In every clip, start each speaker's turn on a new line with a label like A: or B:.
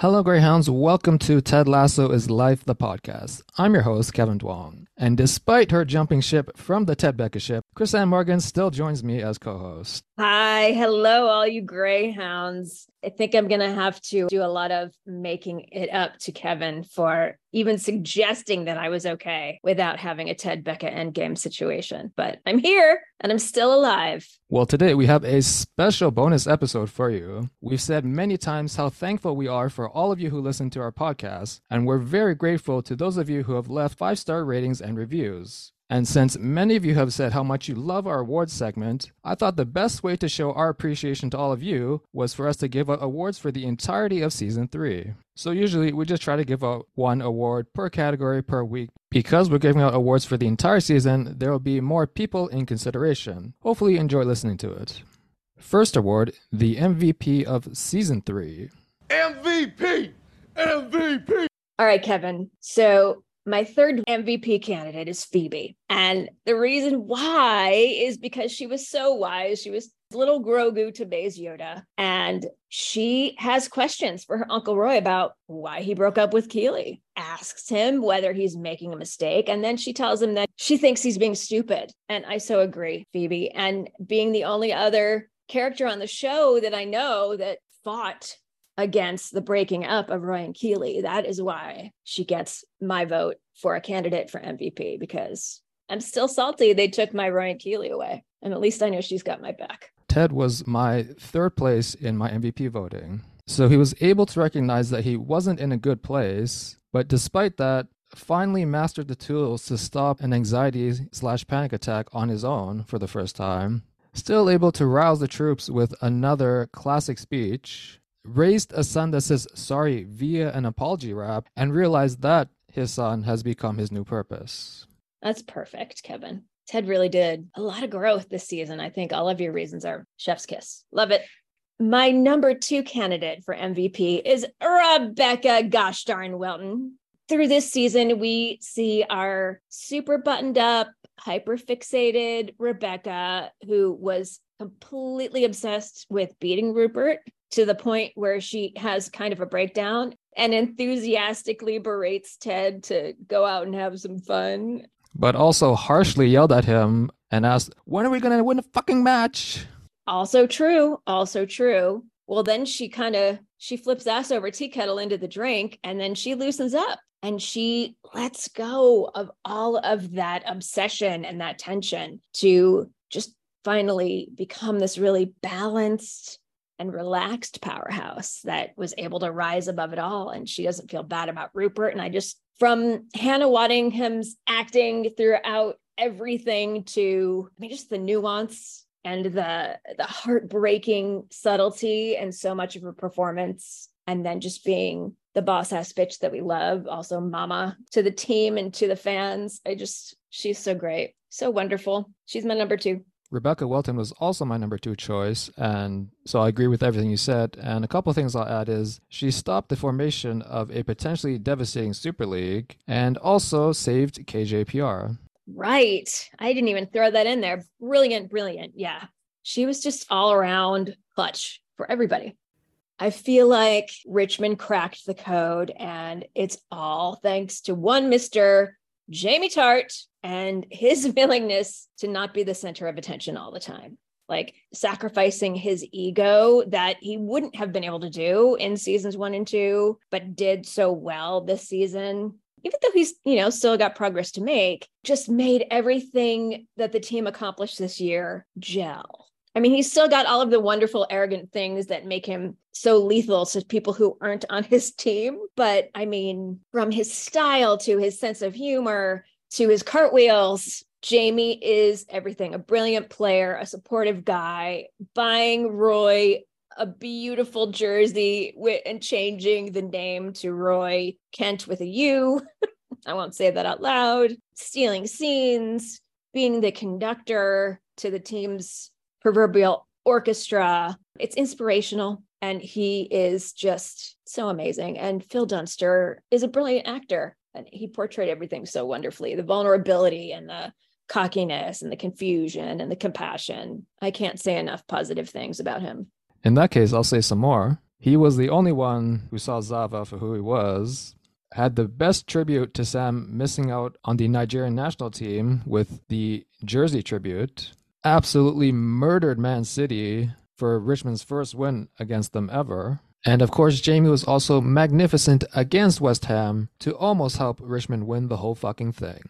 A: Hello, Greyhounds. Welcome to Ted Lasso is Life, the podcast. I'm your host, Kevin Duong. And despite her jumping ship from the Ted Becca ship, Crisann Morgan still joins me as co host.
B: Hi. Hello, all you Greyhounds. I think I'm going to have to do a lot of making it up to Kevin for even suggesting that I was okay without having a Ted Becca endgame situation. But I'm here and I'm still alive.
A: Well, today we have a special bonus episode for you. We've said many times how thankful we are for all of you who listen to our podcast, and we're very grateful to those of you who have left five star ratings and reviews. And since many of you have said how much you love our awards segment, I thought the best way to show our appreciation to all of you was for us to give out awards for the entirety of season 3. So usually we just try to give out one award per category per week. Because we're giving out awards for the entire season, there will be more people in consideration. Hopefully you enjoy listening to it. First award, the MVP of season 3.
C: MVP! MVP!
B: All right, Kevin. So my third MVP candidate is Phoebe. And the reason why is because she was so wise. She was little Grogu to Baze Yoda. And she has questions for her Uncle Roy about why he broke up with Keeley. Asks him whether he's making a mistake. And then she tells him that she thinks he's being stupid. And I so agree, Phoebe. And being the only other character on the show that I know that fought against the breaking up of Roy and Keeley. That is why she gets my vote for a candidate for MVP because I'm still salty they took my Roy and Keeley away. And at least I know she's got my back.
A: Ted was my third place in my MVP voting. So he was able to recognize that he wasn't in a good place, but despite that, finally mastered the tools to stop an anxiety slash panic attack on his own for the first time. Still able to rouse the troops with another classic speech, raised a son that says sorry via an apology rap, and realized that his son has become his new purpose.
B: That's perfect, Kevin. Ted really did a lot of growth this season. I think all of your reasons are chef's kiss. Love it. My number two candidate for MVP is Rebecca Gosh darn Welton. Through this season, we see our super buttoned up, hyper fixated Rebecca, who was completely obsessed with beating Rupert to the point where she has kind of a breakdown and enthusiastically berates Ted to go out and have some fun.
A: But also harshly yelled at him and asked, When are we going to win a fucking match?
B: Also true. Also true. Well, then she kind of she flips ass over tea kettle into the drink and then she loosens up and she lets go of all of that obsession and that tension to finally become this really balanced and relaxed powerhouse that was able to rise above it all. And she doesn't feel bad about Rupert. And I just, from Hannah Waddingham's acting throughout everything to, I mean, just the nuance and the the heartbreaking subtlety and so much of her performance. And then just being the boss ass bitch that we love also mama to the team and to the fans. I just she's so great. So wonderful. She's my number two
A: Rebecca Welton was also my number two choice, and so I agree with everything you said. And a couple things I'll add is she stopped the formation of a potentially devastating Super League and also saved KJPR.
B: Right. I didn't even throw that in there. Brilliant, brilliant. Yeah. She was just all around clutch for everybody. I feel like Richmond cracked the code, and it's all thanks to one Mr. Jamie Tartt and his willingness to not be the center of attention all the time, like sacrificing his ego that he wouldn't have been able to do in seasons one and two, but did so well this season. Even though he's, you know, still got progress to make, just made everything that the team accomplished this year gel. I mean, he's still got all of the wonderful, arrogant things that make him so lethal to people who aren't on his team. But I mean, from his style to his sense of humor to his cartwheels, Jamie is everything a brilliant player, a supportive guy, buying Roy a beautiful jersey and changing the name to Roy Kent with a U. I won't say that out loud. Stealing scenes, being the conductor to the team's proverbial orchestra. It's inspirational and he is just so amazing. And Phil Dunster is a brilliant actor and he portrayed everything so wonderfully the vulnerability and the cockiness and the confusion and the compassion. I can't say enough positive things about him.
A: In that case, I'll say some more. He was the only one who saw Zava for who he was, had the best tribute to Sam missing out on the Nigerian national team with the Jersey tribute, absolutely murdered Man City for Richmond's first win against them ever. And of course, Jamie was also magnificent against West Ham to almost help Richmond win the whole fucking thing.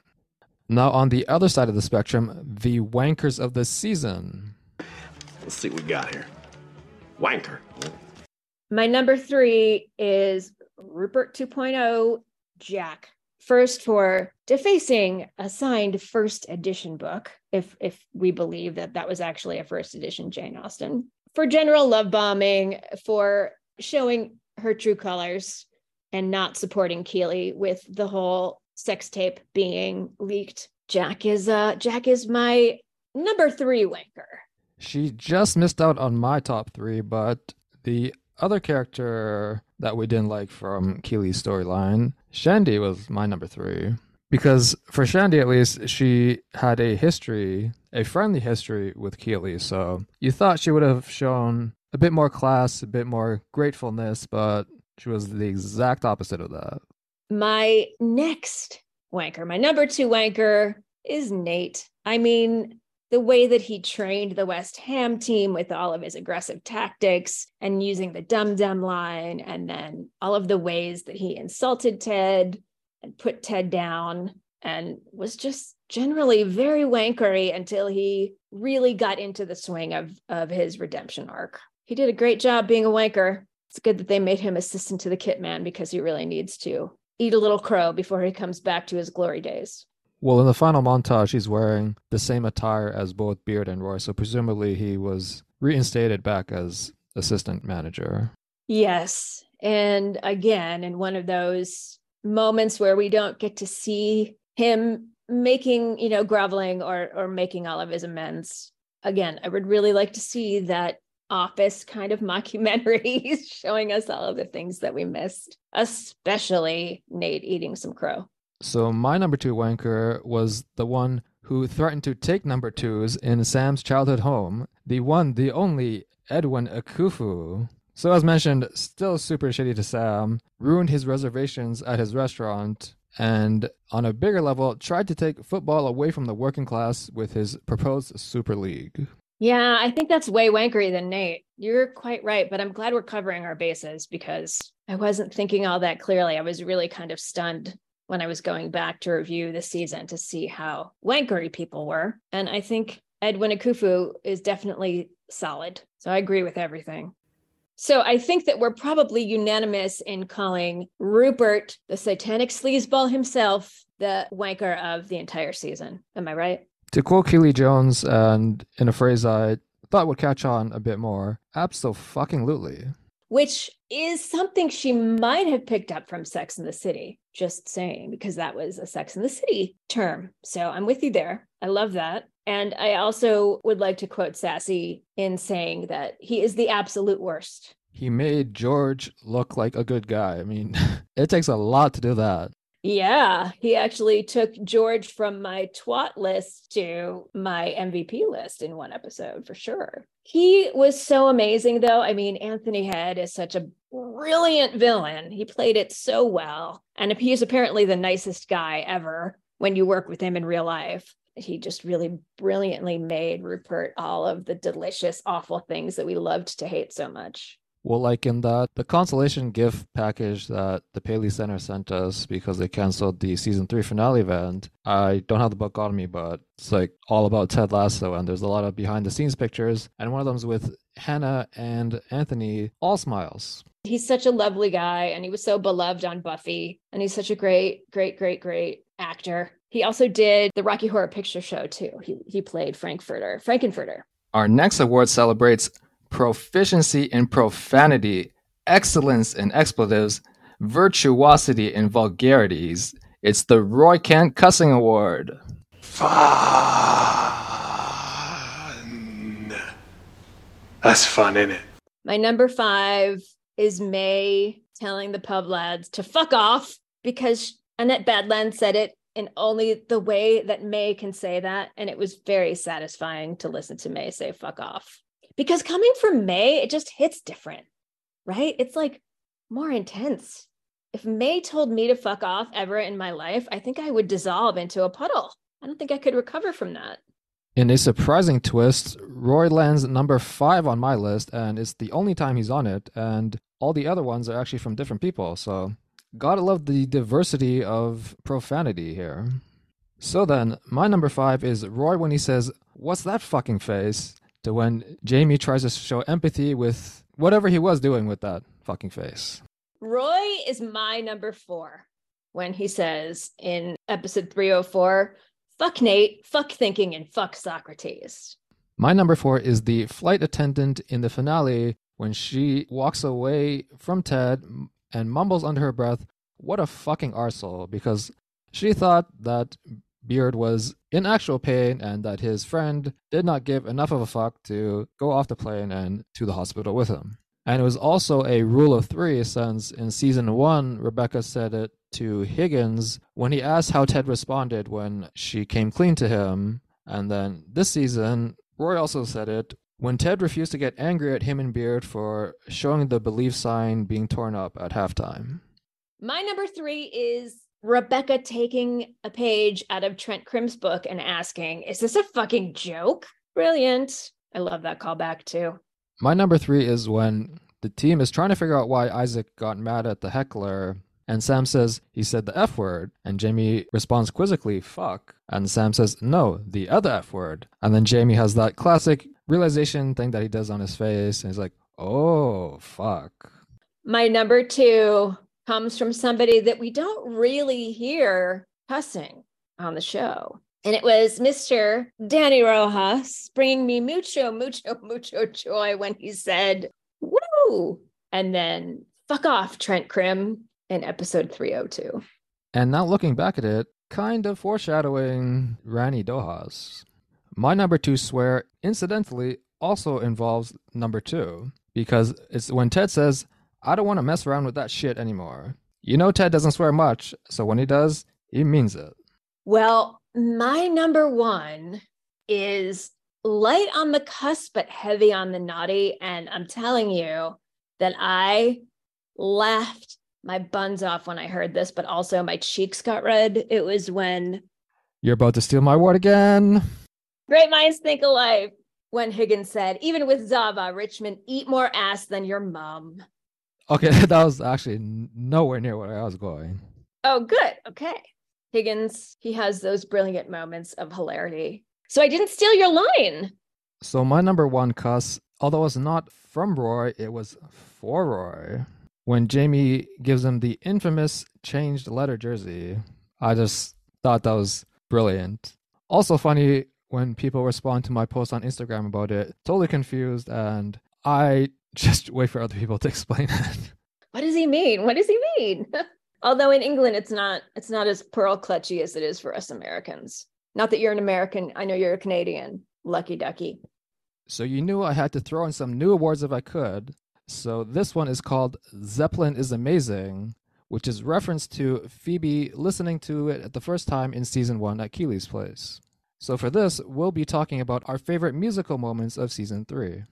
A: Now, on the other side of the spectrum, the wankers of the season.
D: Let's see what we got here. Wanker.
B: My number three is Rupert 2.0 Jack. First for defacing a signed first edition book, if if we believe that that was actually a first edition Jane Austen. For general love bombing, for showing her true colors and not supporting Keeley with the whole sex tape being leaked. Jack is uh Jack is my number three wanker.
A: She just missed out on my top three, but the other character that we didn't like from Keeley's storyline, Shandy was my number three. Because for Shandy, at least, she had a history, a friendly history with Keeley. So you thought she would have shown a bit more class, a bit more gratefulness, but she was the exact opposite of that.
B: My next wanker, my number two wanker is Nate. I mean, the way that he trained the West Ham team with all of his aggressive tactics and using the dum dum line, and then all of the ways that he insulted Ted and put Ted down and was just generally very wankery until he really got into the swing of, of his redemption arc. He did a great job being a wanker. It's good that they made him assistant to the kit man because he really needs to eat a little crow before he comes back to his glory days.
A: Well, in the final montage, he's wearing the same attire as both Beard and Roy, so presumably he was reinstated back as assistant manager.
B: Yes. And again, in one of those moments where we don't get to see him making, you know, groveling or or making all of his amends. Again, I would really like to see that office kind of mockumentary showing us all of the things that we missed, especially Nate eating some crow.
A: So my number two wanker was the one who threatened to take number twos in Sam's childhood home, the one, the only Edwin Akufu. So as mentioned, still super shitty to Sam, ruined his reservations at his restaurant, and on a bigger level, tried to take football away from the working class with his proposed Super League.
B: Yeah, I think that's way wankery than Nate. You're quite right, but I'm glad we're covering our bases because I wasn't thinking all that clearly. I was really kind of stunned when I was going back to review the season to see how wankery people were. And I think Edwin Akufo is definitely solid. So I agree with everything. So I think that we're probably unanimous in calling Rupert, the satanic sleazeball himself, the wanker of the entire season. Am I right?
A: To quote Keeley Jones, and in a phrase I thought would catch on a bit more, absolutely.
B: Which is something she might have picked up from Sex in the City, just saying, because that was a Sex in the City term. So I'm with you there. I love that. And I also would like to quote Sassy in saying that he is the absolute worst.
A: He made George look like a good guy. I mean, it takes a lot to do that.
B: Yeah, he actually took George from my twat list to my MVP list in one episode for sure. He was so amazing, though. I mean, Anthony Head is such a brilliant villain. He played it so well. And he is apparently the nicest guy ever when you work with him in real life. He just really brilliantly made Rupert all of the delicious, awful things that we loved to hate so much.
A: Well, like in that the consolation gift package that the Paley Center sent us because they canceled the season three finale event. I don't have the book on me, but it's like all about Ted Lasso, and there's a lot of behind the scenes pictures, and one of them's with Hannah and Anthony, all smiles.
B: He's such a lovely guy, and he was so beloved on Buffy, and he's such a great, great, great, great actor. He also did the Rocky Horror Picture Show too. He he played Frankfurter, Frankenfurter.
A: Our next award celebrates proficiency in profanity, excellence in expletives, virtuosity in vulgarities. It's the Roy Kent Cussing Award.
D: Fun. That's fun, isn't it?
B: My number five is May telling the pub lads to fuck off because Annette Badland said it in only the way that May can say that. And it was very satisfying to listen to May say fuck off because coming from May, it just hits different, right? It's like more intense. If May told me to fuck off ever in my life, I think I would dissolve into a puddle. I don't think I could recover from that.
A: In a surprising twist, Roy lands number five on my list, and it's the only time he's on it, and all the other ones are actually from different people. So, gotta love the diversity of profanity here. So then, my number five is Roy when he says, What's that fucking face? To when Jamie tries to show empathy with whatever he was doing with that fucking face.
B: Roy is my number four when he says in episode 304, fuck Nate, fuck thinking, and fuck Socrates.
A: My number four is the flight attendant in the finale when she walks away from Ted and mumbles under her breath, What a fucking arsehole, because she thought that Beard was in actual pain and that his friend did not give enough of a fuck to go off the plane and to the hospital with him. And it was also a rule of three since in season one, Rebecca said it to Higgins when he asked how Ted responded when she came clean to him. And then this season, Roy also said it when Ted refused to get angry at him and Beard for showing the belief sign being torn up at halftime.
B: My number three is Rebecca taking a page out of Trent Crimm's book and asking, Is this a fucking joke? Brilliant. I love that callback too.
A: My number three is when the team is trying to figure out why Isaac got mad at the heckler, and Sam says he said the F word, and Jamie responds quizzically, fuck. And Sam says, no, the other F word. And then Jamie has that classic realization thing that he does on his face, and he's like, oh, fuck.
B: My number two comes from somebody that we don't really hear cussing on the show. And it was Mr. Danny Rojas bringing me mucho, mucho, mucho joy when he said, woo, and then fuck off, Trent Crimm in episode 302.
A: And now looking back at it, kind of foreshadowing Rani Dohas. My number two swear, incidentally, also involves number two, because it's when Ted says, I don't want to mess around with that shit anymore. You know, Ted doesn't swear much, so when he does, he means it.
B: Well, my number one is light on the cusp, but heavy on the naughty. And I'm telling you that I laughed my buns off when I heard this, but also my cheeks got red. It was when
A: You're about to steal my word again.
B: Great minds think alike. When Higgins said, even with Zava, Richmond, eat more ass than your mom.
A: Okay, that was actually nowhere near where I was going.
B: Oh, good. Okay. Higgins, he has those brilliant moments of hilarity. So I didn't steal your line.
A: So my number one cuss, although it's not from Roy, it was for Roy. When Jamie gives him the infamous changed letter jersey, I just thought that was brilliant. Also funny when people respond to my post on Instagram about it, totally confused, and I just wait for other people to explain it.
B: What does he mean? What does he mean? Although in England it's not it's not as pearl clutchy as it is for us Americans. Not that you're an American, I know you're a Canadian. Lucky ducky.
A: So you knew I had to throw in some new awards if I could. So this one is called Zeppelin is Amazing, which is reference to Phoebe listening to it at the first time in season one at Keeley's place. So for this, we'll be talking about our favorite musical moments of season three.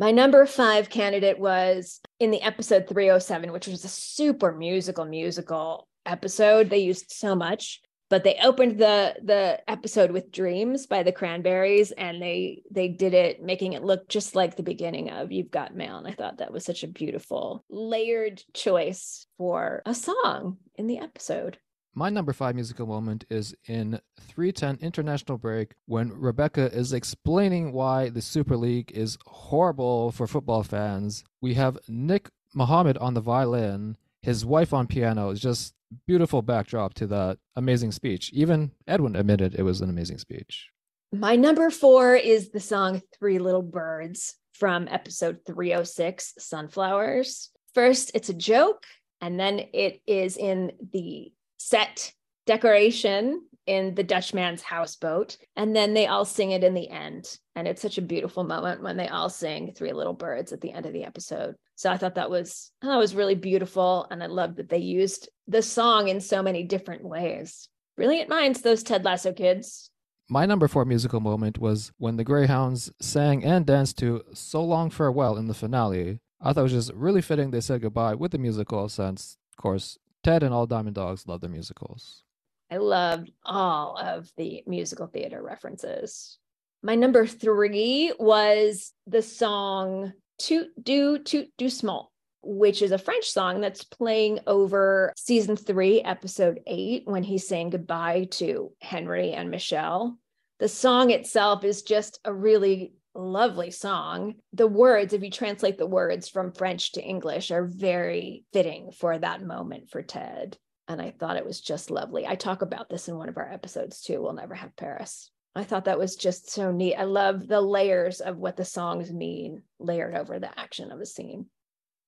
B: My number five candidate was in the episode 307, which was a super musical, musical episode. They used so much, but they opened the the episode with Dreams by the Cranberries, and they they did it making it look just like the beginning of You've Got Mail. And I thought that was such a beautiful, layered choice for a song in the episode.
A: My number five musical moment is in 310 International Break when Rebecca is explaining why the Super League is horrible for football fans. We have Nick Mohammed on the violin, his wife on piano. It's just beautiful backdrop to that amazing speech. Even Edwin admitted it was an amazing speech.
B: My number four is the song Three Little Birds from episode 306, Sunflowers. First, it's a joke, and then it is in the set decoration in the Dutchman's houseboat. And then they all sing it in the end. And it's such a beautiful moment when they all sing Three Little Birds at the end of the episode. So I thought that was that was really beautiful. And I loved that they used the song in so many different ways. Brilliant minds, those Ted Lasso kids.
A: My number four musical moment was when the Greyhounds sang and danced to So Long Farewell in the finale. I thought it was just really fitting they said goodbye with the musical since, of course, Ted and all Diamond Dogs love their musicals.
B: I love all of the musical theater references. My number three was the song Toot Do Toot Do Small, which is a French song that's playing over season three, episode eight, when he's saying goodbye to Henry and Michelle. The song itself is just a really lovely song. The words, if you translate the words from French to English, are very fitting for that moment for Ted. And I thought it was just lovely. I talk about this in one of our episodes too. We'll never have Paris. I thought that was just so neat. I love the layers of what the songs mean layered over the action of a scene.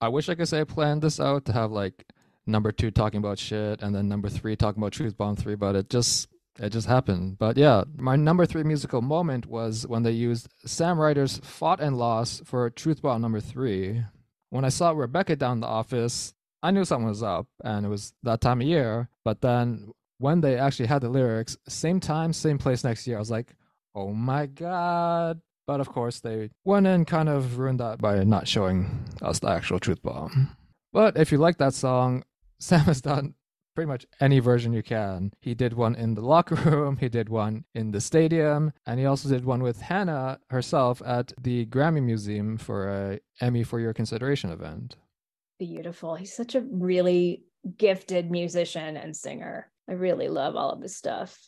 A: I wish I could say I planned this out to have like number two talking about shit and then number three talking about Truth Bomb 3, but it just it just happened. But yeah, my number three musical moment was when they used Sam Ryder's Fought and Lost for Truth Bomb number three. When I saw Rebecca down the office, I knew something was up and it was that time of year. But then when they actually had the lyrics, same time, same place next year, I was like, oh my God. But of course, they went and kind of ruined that by not showing us the actual Truth Bomb. But if you like that song, Sam has done pretty much any version you can. He did one in the locker room, he did one in the stadium, and he also did one with Hannah herself at the Grammy Museum for a Emmy for Your Consideration event.
B: Beautiful. He's such a really gifted musician and singer. I really love all of his stuff.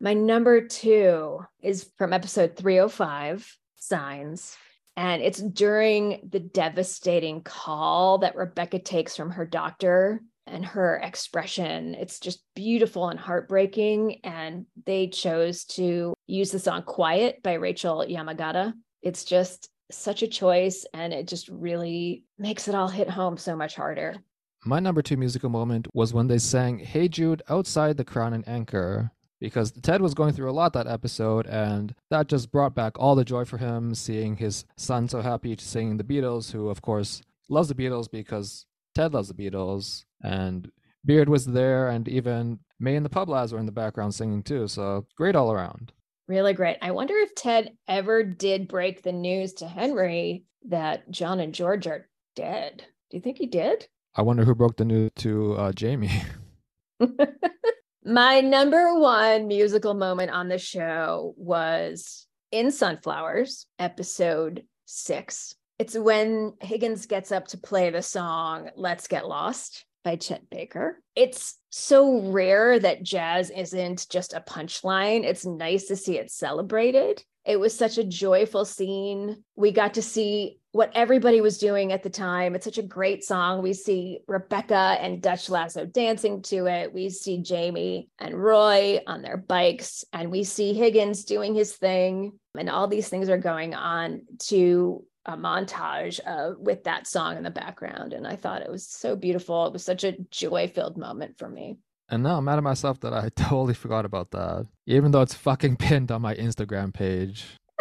B: My number two is from episode 305, Signs. And it's during the devastating call that Rebecca takes from her doctor and her expression. It's just beautiful and heartbreaking. And they chose to use the song Quiet by Rachel Yamagata. It's just such a choice and it just really makes it all hit home so much harder.
A: My number two musical moment was when they sang Hey Jude outside the Crown and Anchor because Ted was going through a lot that episode, and that just brought back all the joy for him seeing his son so happy singing the Beatles, who, of course, loves the Beatles because Ted loves the Beatles, and Beard was there, and even May and the Pub Lads were in the background singing too. So great all around.
B: Really great. I wonder if Ted ever did break the news to Henry that John and George are dead. Do you think he did?
A: I wonder who broke the news to uh, Jamie.
B: My number one musical moment on the show was in Sunflowers, episode six. It's when Higgins gets up to play the song Let's Get Lost by Chet Baker. It's so rare that jazz isn't just a punchline. It's nice to see it celebrated. It was such a joyful scene. We got to see what everybody was doing at the time. It's such a great song. We see Rebecca and Dutch Lasso dancing to it. We see Jamie and Roy on their bikes, and we see Higgins doing his thing. And all these things are going on to a montage uh, with that song in the background. And I thought it was so beautiful. It was such a joy filled moment for me.
A: And now I'm mad at myself that I totally forgot about that, even though it's fucking pinned on my Instagram page.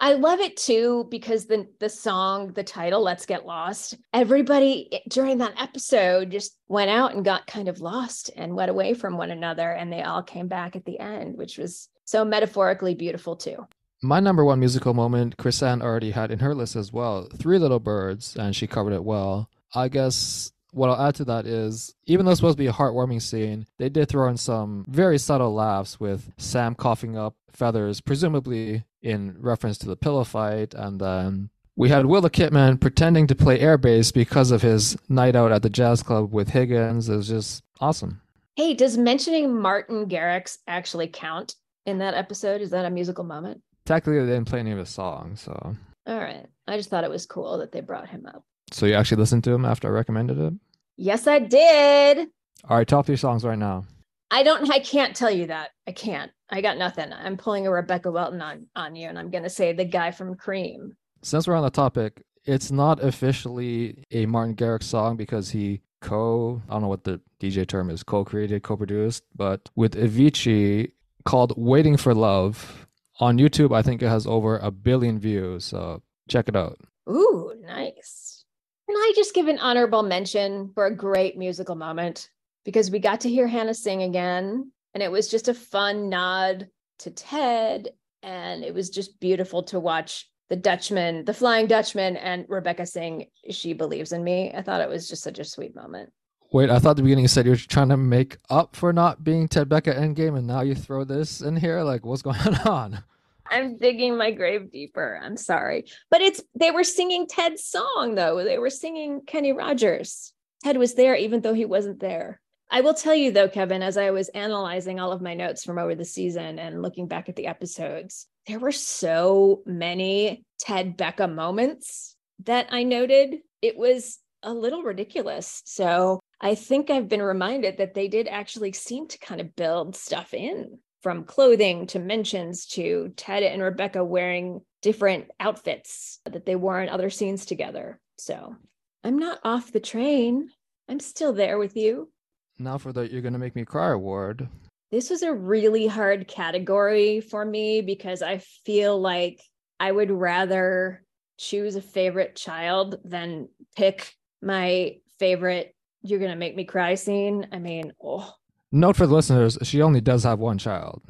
B: I love it too because the the song, the title "Let's Get Lost," everybody during that episode just went out and got kind of lost and went away from one another, and they all came back at the end, which was so metaphorically beautiful too.
A: My number one musical moment, Crisann already had in her list as well. Three Little Birds, and she covered it well. I guess what I'll add to that is, even though it's supposed to be a heartwarming scene, they did throw in some very subtle laughs with Sam coughing up feathers, presumably in reference to the pillow fight, and then we had Willa Kitman pretending to play air bass because of his night out at the jazz club with Higgins. It was just awesome.
B: Hey, does mentioning Martin Garrix actually count in that episode? Is that a musical moment?
A: Technically, they didn't play any of his songs, so.
B: All right. I just thought it was cool that they brought him up.
A: So you actually listened to him after I recommended it?
B: Yes, I did.
A: All right, top three songs right now.
B: I don't. I can't tell you that. I can't. I got nothing. I'm pulling a Rebecca Welton on on you, and I'm going to say the guy from Cream.
A: Since we're on the topic, it's not officially a Martin Garrix song because he co I don't know what the DJ term is co-created, co-produced, but with Avicii called "Waiting for Love." On YouTube, I think it has over a billion views. So check it out.
B: Ooh, nice. Can I just give an honorable mention for a great musical moment? Because we got to hear Hannah sing again, and it was just a fun nod to Ted. And it was just beautiful to watch the Dutchman, the Flying Dutchman, and Rebecca sing she believes in me. I thought it was just such a sweet moment.
A: Wait, I thought at the beginning you said you were trying to make up for not being Ted Becca Endgame, and now you throw this in here. Like, what's going on?
B: I'm digging my grave deeper. I'm sorry, but it's they were singing Ted's song though. They were singing Kenny Rogers. Ted was there, even though he wasn't there. I will tell you though, Kevin, as I was analyzing all of my notes from over the season and looking back at the episodes, there were so many Ted Becca moments that I noted. It was a little ridiculous. So I think I've been reminded that they did actually seem to kind of build stuff in from clothing to mentions to Ted and Rebecca wearing different outfits that they wore in other scenes together. So I'm not off the train. I'm still there with you.
A: Now for the You're Gonna Make Me Cry award.
B: This was a really hard category for me because I feel like I would rather choose a favorite child than pick my favorite You're Gonna Make Me Cry scene. I mean, oh.
A: Note for the listeners, she only does have one child.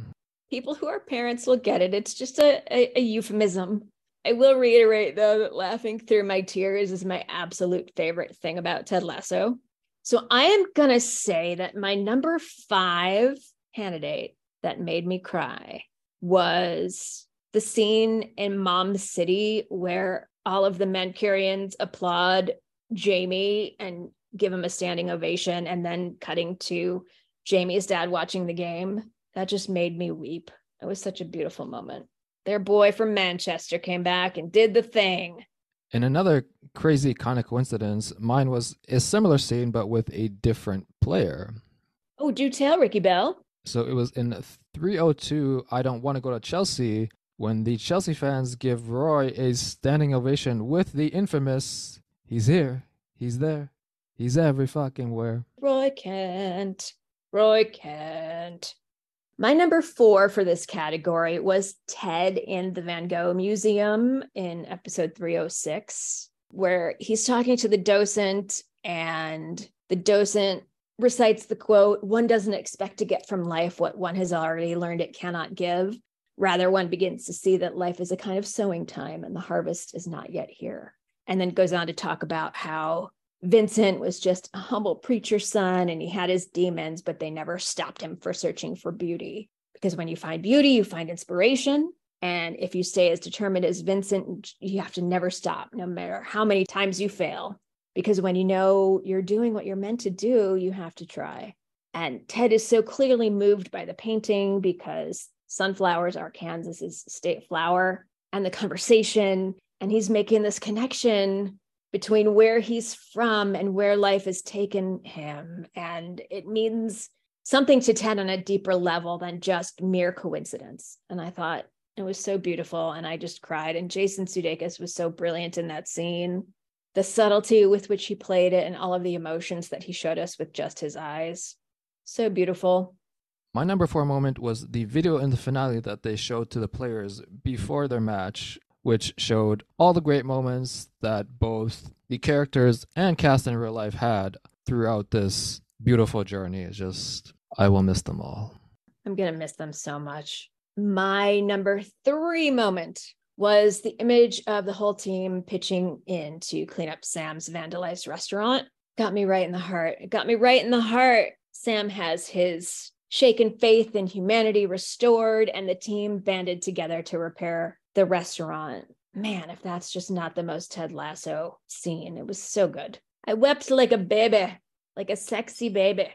B: People who are parents will get it. It's just a, a, a euphemism. I will reiterate though that laughing through my tears is my absolute favorite thing about Ted Lasso. So I am going to say that my number five candidate that made me cry was the scene in Man City where all of the Mancunians applaud Jamie and give him a standing ovation, and then cutting to Jamie's dad watching the game. That just made me weep. It was such a beautiful moment. Their boy from Manchester came back and did the thing.
A: In another crazy kind of coincidence, mine was a similar scene but with a different player.
B: Oh, do tell, Ricky Bell.
A: So it was in 302 I Don't Want to Go to Chelsea when the Chelsea fans give Roy a standing ovation with the infamous He's here, he's there, he's every fucking where.
B: Roy Kent. Roy Kent. My number four for this category was Ted in the Van Gogh Museum in episode 306, where he's talking to the docent, and the docent recites the quote One doesn't expect to get from life what one has already learned it cannot give. Rather, one begins to see that life is a kind of sowing time and the harvest is not yet here. And then goes on to talk about how Vincent was just a humble preacher's son and he had his demons, but they never stopped him for searching for beauty. Because when you find beauty, you find inspiration. And if you stay as determined as Vincent, you have to never stop, no matter how many times you fail. Because when you know you're doing what you're meant to do, you have to try. And Ted is so clearly moved by the painting because sunflowers are Kansas's state flower and the conversation. And he's making this connection between where he's from and where life has taken him. And it means something to Ted on a deeper level than just mere coincidence. And I thought it was so beautiful. And I just cried. And Jason Sudeikis was so brilliant in that scene. The subtlety with which he played it and all of the emotions that he showed us with just his eyes. So beautiful.
A: My number four moment was the video in the finale that they showed to the players before their match which showed all the great moments that both the characters and cast in real life had throughout this beautiful journey. It's just, I will miss them all.
B: I'm going to miss them so much. My number three moment was the image of the whole team pitching in to clean up Sam's vandalized restaurant. Got me right in the heart. It got me right in the heart. Sam has his shaken faith in humanity restored, and the team banded together to repair the restaurant. Man, if that's just not the most Ted Lasso scene, it was so good. I wept like a baby, like a sexy baby.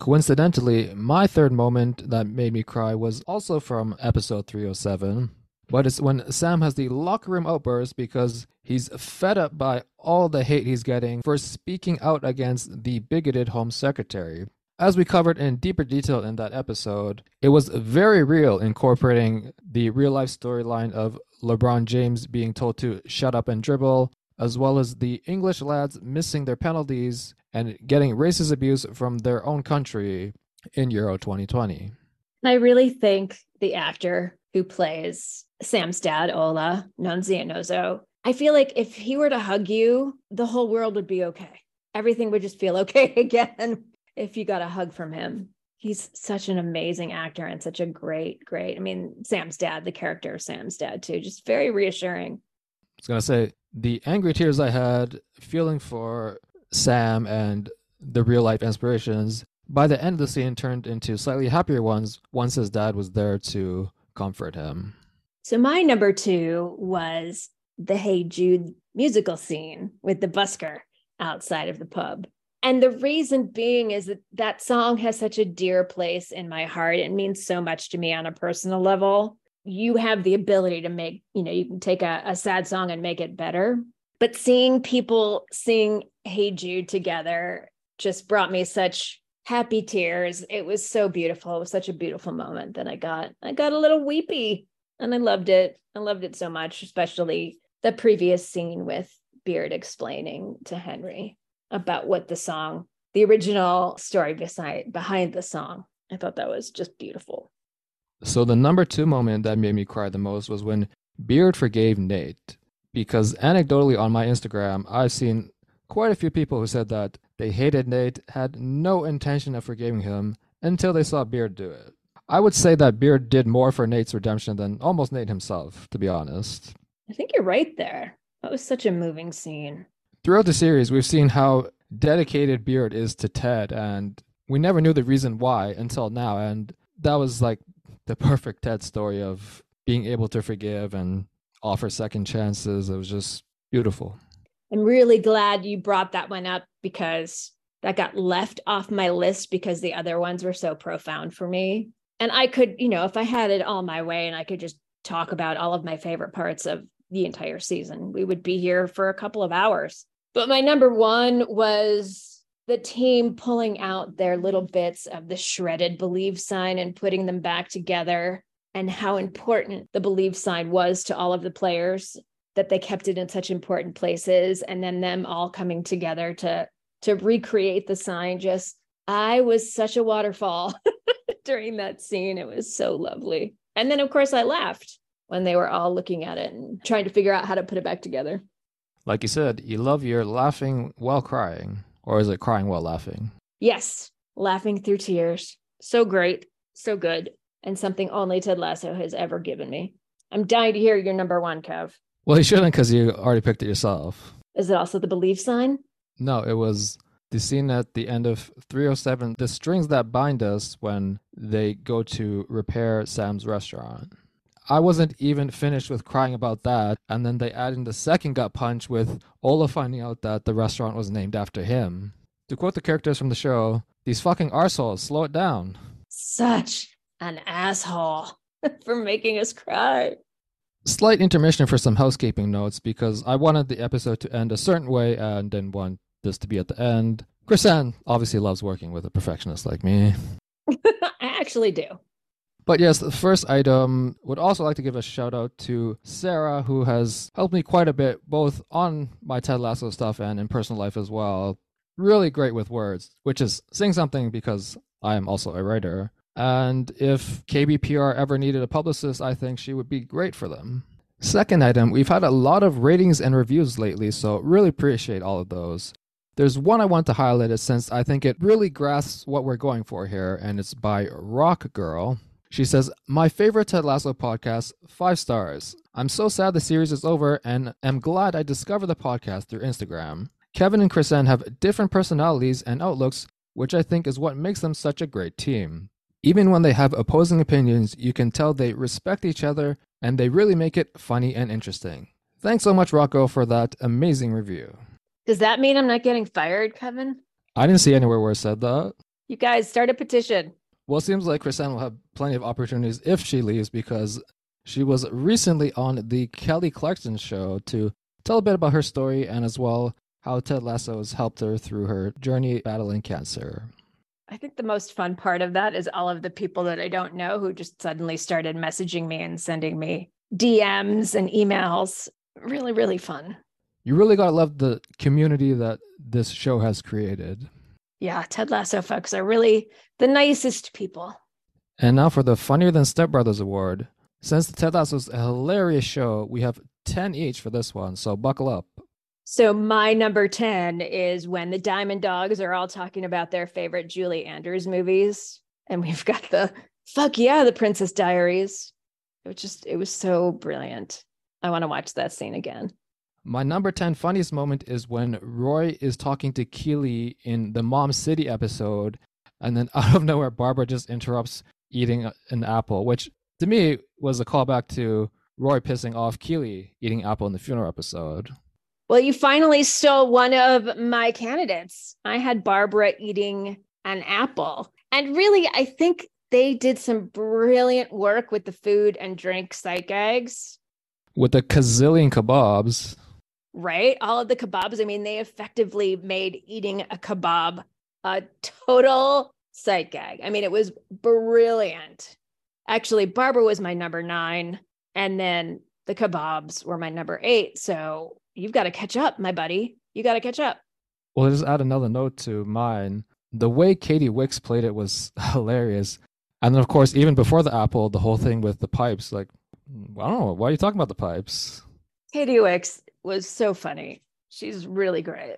A: Coincidentally, my third moment that made me cry was also from episode 307, but it's when Sam has the locker room outburst because he's fed up by all the hate he's getting for speaking out against the bigoted home secretary. As we covered in deeper detail in that episode, it was very real incorporating the real life storyline of LeBron James being told to shut up and dribble, as well as the English lads missing their penalties and getting racist abuse from their own country in Euro 2020.
B: I really think the actor who plays Sam's dad, Ola, Nonzi Nonzianozo, I feel like if he were to hug you, the whole world would be okay. Everything would just feel okay again if you got a hug from him. He's such an amazing actor and such a great, great. I mean, Sam's dad, the character of Sam's dad, too, just very reassuring.
A: I was gonna say the angry tears I had feeling for Sam and the real life inspirations by the end of the scene turned into slightly happier ones once his dad was there to comfort him.
B: So my number two was the Hey Jude musical scene with the busker outside of the pub. And the reason being is that that song has such a dear place in my heart. It means so much to me on a personal level. You have the ability to make, you know, you can take a, a sad song and make it better. But seeing people sing Hey Jude together just brought me such happy tears. It was so beautiful. It was such a beautiful moment that I got. I got a little weepy and I loved it. I loved it so much, especially the previous scene with Beard explaining to Henry about what the song, the original story beside behind the song. I thought that was just beautiful.
A: So the number two moment that made me cry the most was when Beard forgave Nate. Because anecdotally on my Instagram, I've seen quite a few people who said that they hated Nate, had no intention of forgiving him until they saw Beard do it. I would say that Beard did more for Nate's redemption than almost Nate himself, to be honest.
B: I think you're right there. That was such a moving scene.
A: Throughout the series, we've seen how dedicated Beard is to Ted, and we never knew the reason why until now. And that was like the perfect Ted story of being able to forgive and offer second chances. It was just beautiful.
B: I'm really glad you brought that one up because that got left off my list because the other ones were so profound for me. And I could, you know, if I had it all my way and I could just talk about all of my favorite parts of the entire season, we would be here for a couple of hours. But my number one was the team pulling out their little bits of the shredded believe sign and putting them back together, and how important the believe sign was to all of the players that they kept it in such important places and then them all coming together to to recreate the sign. Just i was such a waterfall during that scene. It was so lovely. And then of course i laughed when they were all looking at it and trying to figure out how to put it back together
A: like you said, you love your laughing while crying, or is it crying while laughing?
B: Yes, laughing through tears. So great, so good, and something only Ted Lasso has ever given me. I'm dying to hear your number one, Kev.
A: Well, you shouldn't because you already picked it yourself.
B: Is it also the belief sign?
A: No, it was the scene at the end of 307, the strings that bind us when they go to repair Sam's restaurant. I wasn't even finished with crying about that. And then they add in the second gut punch with Ola finding out that the restaurant was named after him. To quote the characters from the show, these fucking arseholes, slow it down.
B: Such an asshole for making us cry.
A: Slight intermission for some housekeeping notes because I wanted the episode to end a certain way and didn't want this to be at the end. Crisann obviously loves working with a perfectionist like me.
B: I actually do.
A: But yes, the first item would also like to give a shout out to Sarah, who has helped me quite a bit, both on my Ted Lasso stuff and in personal life as well. Really great with words, which is saying something because I am also a writer. And if KJPR ever needed a publicist, I think she would be great for them. Second item, we've had a lot of ratings and reviews lately, so really appreciate all of those. There's one I want to highlight since I think it really grasps what we're going for here, and it's by Rock Girl. She says, My favorite Ted Lasso podcast, five stars. I'm so sad the series is over and am glad I discovered the podcast through Instagram. Kevin and Crisann have different personalities and outlooks, which I think is what makes them such a great team. Even when they have opposing opinions, you can tell they respect each other and they really make it funny and interesting. Thanks so much, Rocco, for that amazing review.
B: Does that mean I'm not getting fired, Kevin?
A: I didn't see anywhere where it said that.
B: You guys start a petition.
A: Well, it seems like Crisann will have plenty of opportunities if she leaves because she was recently on the Kelly Clarkson show to tell a bit about her story and as well how Ted Lasso has helped her through her journey battling cancer.
B: I think the most fun part of that is all of the people that I don't know who just suddenly started messaging me and sending me DMs and emails. Really, really fun.
A: You really got to love the community that this show has created.
B: Yeah, Ted Lasso folks are really the nicest people.
A: And now for the Funnier Than Step Brothers Award. Since the Ted is a hilarious show, we have 10 each for this one, so buckle up.
B: So my number 10 is when the Diamond Dogs are all talking about their favorite Julie Andrews movies. And we've got the fuck yeah, the Princess Diaries. It was just, it was so brilliant. I want to watch that scene again.
A: My number 10 funniest moment is when Roy is talking to Keeley in the Mom City episode, and then out of nowhere, Barbara just interrupts eating an apple, which to me was a callback to Roy pissing off Keeley eating apple in the funeral episode.
B: Well, you finally stole one of my candidates. I had Barbara eating an apple. And really, I think they did some brilliant work with the food and drink sight gags.
A: With the kazillion kebabs.
B: Right? All of the kebabs. I mean, they effectively made eating a kebab a total sight gag. I mean, it was brilliant. Actually, Barbara was my number nine, and then the kebabs were my number eight. So you've got to catch up, my buddy. You got to catch up.
A: Well, just add another note to mine. The way Katy Wix played it was hilarious. And then, of course, even before the Apple, the whole thing with the pipes, like, I don't know, why are you talking about the pipes?
B: Katy Wix was so funny. She's really great.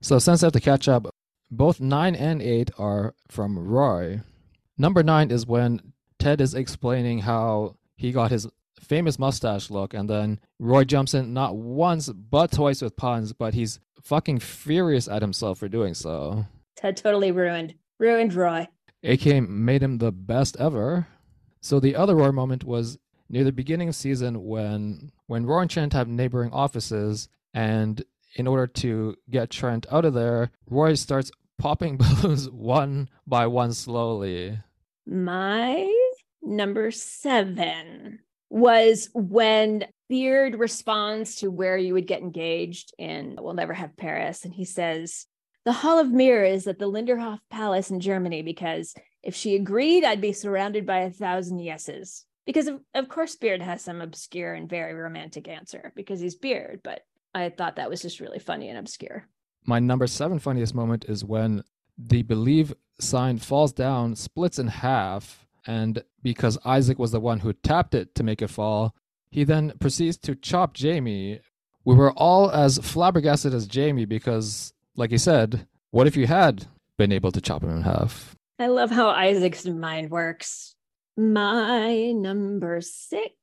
A: So, since I have to catch up, both 9 and 8 are from Roy. Number 9 is when Ted is explaining how he got his famous mustache look, and then Roy jumps in not once but twice with puns, but he's fucking furious at himself for doing so.
B: Ted totally ruined, ruined Roy.
A: AK made him the best ever. So the other Roy moment was near the beginning of season when when Roy and Trent have neighboring offices, and in order to get Trent out of there, Roy starts popping balloons one by one slowly.
B: My number seven was when Beard responds to where you would get engaged in We'll Never Have Paris. And he says, The Hall of Mirrors at the Linderhof Palace in Germany, because if she agreed, I'd be surrounded by a thousand yeses. Because of, of course, Beard has some obscure and very romantic answer because he's Beard, but I thought that was just really funny and obscure.
A: My number seven funniest moment is when the believe sign falls down, splits in half, and because Isaac was the one who tapped it to make it fall, he then proceeds to chop Jamie. We were all as flabbergasted as Jamie because, like he said, what if you had been able to chop him in half?
B: I love how Isaac's mind works. My number six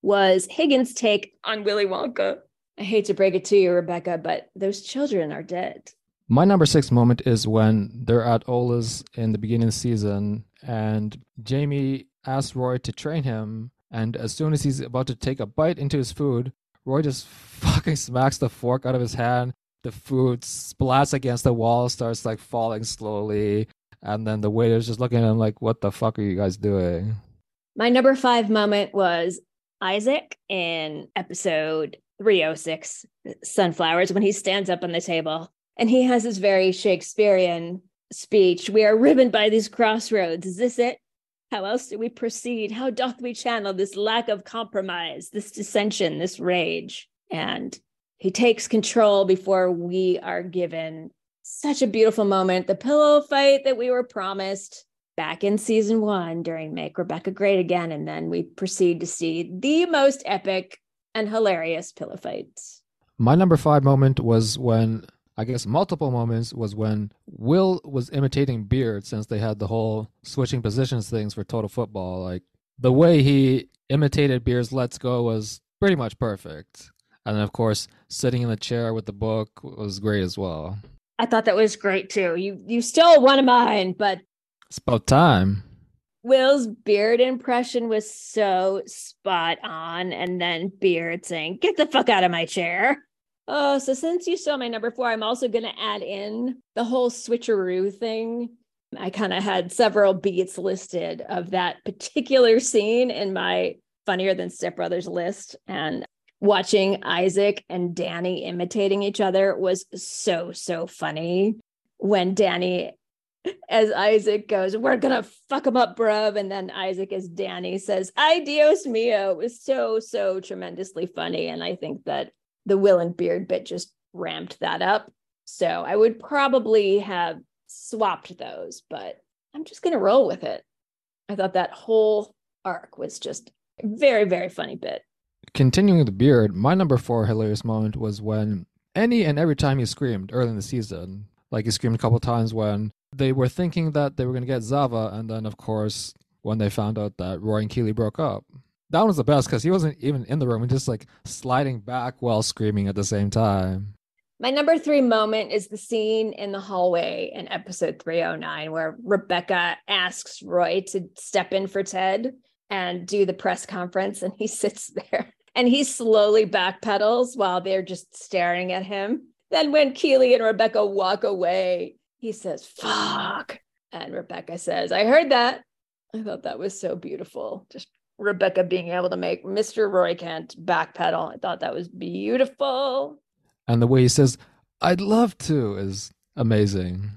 B: was Higgins' take on Willy Wonka. I hate to break it to you, Rebecca, but those children are dead.
A: My number six moment is when they're at Ola's in the beginning of the season, and Jamie asks Roy to train him. And as soon as he's about to take a bite into his food, Roy just fucking smacks the fork out of his hand. The food splats against the wall, starts like falling slowly. And then the waiter's just looking at him like, what the fuck are you guys doing?
B: My number five moment was Isaac in episode 306, Sunflowers, when he stands up on the table and he has this very Shakespearean speech. We are riven by these crossroads. Is this it? How else do we proceed? How doth we channel this lack of compromise, this dissension, this rage? And he takes control before we are given such a beautiful moment. The pillow fight that we were promised back in season one during Make Rebecca Great Again. And then we proceed to see the most epic and hilarious pillow fights.
A: My number five moment was when I guess multiple moments was when Will was imitating Beard since they had the whole switching positions things for total football. Like the way he imitated Beard's Let's Go was pretty much perfect. And then of course, sitting in the chair with the book was great as well.
B: I thought that was great too. You you stole one of mine, but
A: it's about time.
B: Will's beard impression was so spot on. And then Beard saying, Get the fuck out of my chair. Oh, so since you saw my number four, I'm also going to add in the whole switcheroo thing. I kind of had several beats listed of that particular scene in my funnier than Step Brothers list. And watching Isaac and Danny imitating each other was so, so funny. When Danny, as Isaac goes, We're going to fuck him up, bruv. And then Isaac, as Danny says, Ay Dios mio, was so, so tremendously funny. And I think that the Will and Beard bit just ramped that up. So I would probably have swapped those, but I'm just going to roll with it. I thought that whole arc was just very, very funny bit.
A: Continuing the beard, my number four hilarious moment was when any and every time he screamed early in the season. Like he screamed a couple times when they were thinking that they were going to get Zava, and then, of course, when they found out that Roy and Keeley broke up. That was the best because he wasn't even in the room and just like sliding back while screaming at the same time.
B: My number three moment is the scene in the hallway in episode 309 where Rebecca asks Roy to step in for Ted and do the press conference, and he sits there and he slowly backpedals while they're just staring at him. Then, when Keeley and Rebecca walk away, he says, Fuck. And Rebecca says, I heard that. I thought that was so beautiful. Just Rebecca being able to make Mr. Roy Kent backpedal. I thought that was beautiful.
A: And the way he says, I'd love to, is amazing.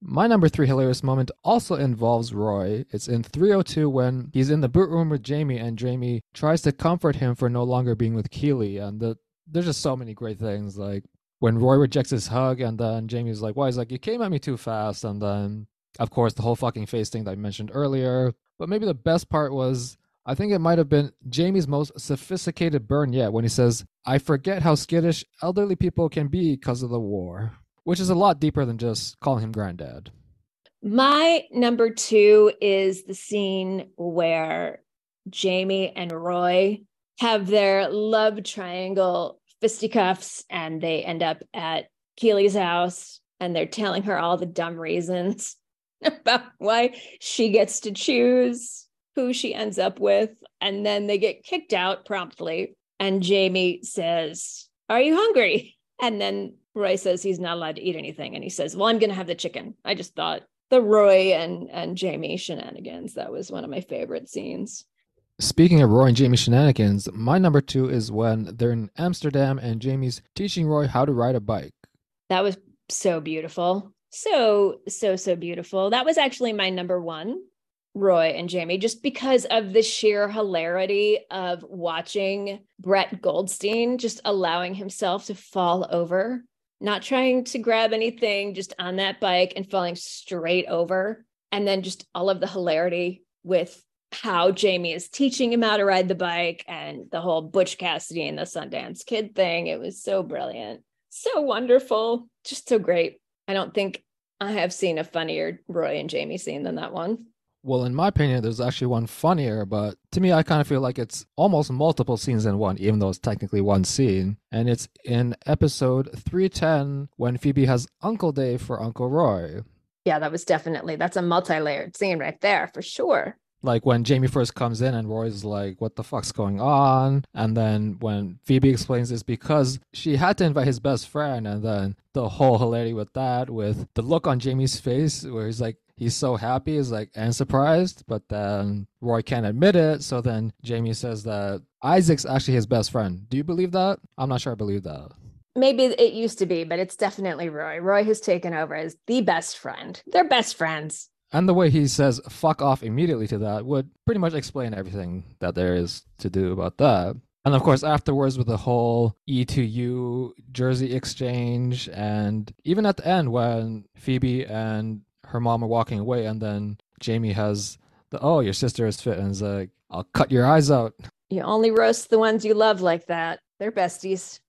A: My number three hilarious moment also involves Roy. It's in 302 when he's in the boot room with Jamie and Jamie tries to comfort him for no longer being with Keeley. And the, there's just so many great things. Like when Roy rejects his hug and then Jamie's like, why? He's like, you came at me too fast. And then, of course, the whole fucking face thing that I mentioned earlier. But maybe the best part was I think it might have been Jamie's most sophisticated burn yet when he says, I forget how skittish elderly people can be because of the war, which is a lot deeper than just calling him granddad.
B: My number two is the scene where Jamie and Roy have their love triangle fisticuffs and they end up at Keeley's house and they're telling her all the dumb reasons about why she gets to choose who she ends up with. And then they get kicked out promptly. And Jamie says, Are you hungry? And then Roy says he's not allowed to eat anything. And he says, Well, I'm going to have the chicken. I just thought the Roy and, and Jamie shenanigans, that was one of my favorite scenes.
A: Speaking of Roy and Jamie shenanigans, my number two is when they're in Amsterdam and Jamie's teaching Roy how to ride a bike.
B: That was so beautiful. So, so, so beautiful. That was actually my number one. Roy and Jamie just because of the sheer hilarity of watching Brett Goldstein just allowing himself to fall over, not trying to grab anything, just on that bike and falling straight over. And then just all of the hilarity with how Jamie is teaching him how to ride the bike and the whole Butch Cassidy and the Sundance Kid thing. It was so brilliant, so wonderful, just so great. I don't think I have seen a funnier Roy and Jamie scene than that one.
A: Well, in my opinion, there's actually one funnier, but to me, I kind of feel like it's almost multiple scenes in one, even though it's technically one scene. And it's in episode 310 when Phoebe has Uncle Dave for Uncle Roy.
B: Yeah, that was definitely, that's a multi layered scene right there for sure.
A: Like when Jamie first comes in and Roy's like, what the fuck's going on? And then when Phoebe explains it's because she had to invite his best friend, and then the whole hilarity with that, with the look on Jamie's face where he's like, he's so happy he's like and surprised but then roy can't admit it so then jamie says that isaac's actually his best friend. Do you believe that? I'm not sure i believe that.
B: Maybe it used to be but it's definitely roy. Roy has taken over as the best friend. They're best friends.
A: And the way he says fuck off immediately to that would pretty much explain everything that there is to do about that. And of course, afterwards, with the whole E2U jersey exchange, and even at the end, when Phoebe and her mom are walking away, and then Jamie has the oh, your sister is fit, and is like, I'll cut your eyes out.
B: You only roast the ones you love like that. They're besties.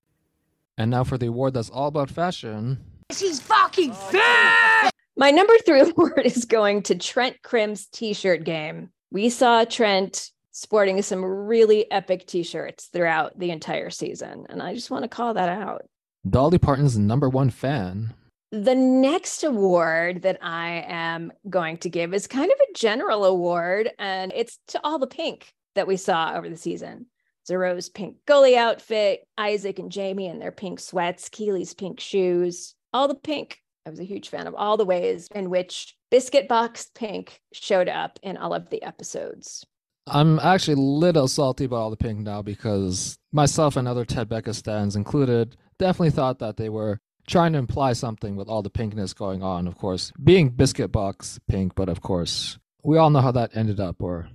A: And now for the award that's all about fashion.
E: She's fucking oh, fit.
B: My number three award is going to Trent Crimm's t-shirt game. We saw Trent sporting some really epic t-shirts throughout the entire season, and I just want to call that out.
A: Dolly Parton's number one fan.
B: The next award that I am going to give is kind of a general award, and it's to all the pink that we saw over the season. Zero's pink goalie outfit, Isaac and Jamie in their pink sweats, Keeley's pink shoes, all the pink. I was a huge fan of all the ways in which Biscuit Box Pink showed up in all of the episodes.
A: I'm actually a little salty about all the pink now because myself and other Ted Becca stands included definitely thought that they were trying to imply something with all the pinkness going on, of course, being biscuit box pink, but of course, we all know how that ended up or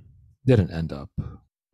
A: didn't end up.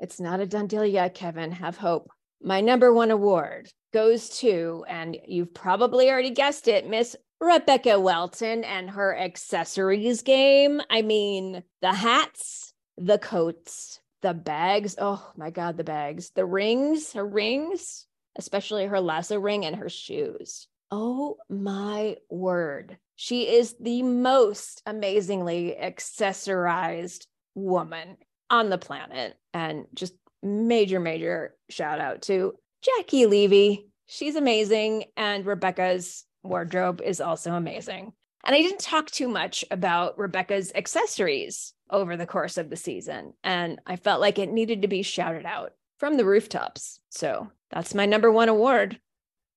B: It's not a done deal yet, Kevin. Have hope. My number one award goes to, and you've probably already guessed it, Miss Rebecca Welton and her accessories game. I mean, the hats, the coats, the bags. Oh my God, the bags, the rings, her rings, especially her lasso ring and her shoes. Oh my word. She is the most amazingly accessorized woman on the planet and just major, major shout out to Jacky Levy. She's amazing. And Rebecca's wardrobe is also amazing. And I didn't talk too much about Rebecca's accessories over the course of the season. And I felt like it needed to be shouted out from the rooftops. So that's my number one award.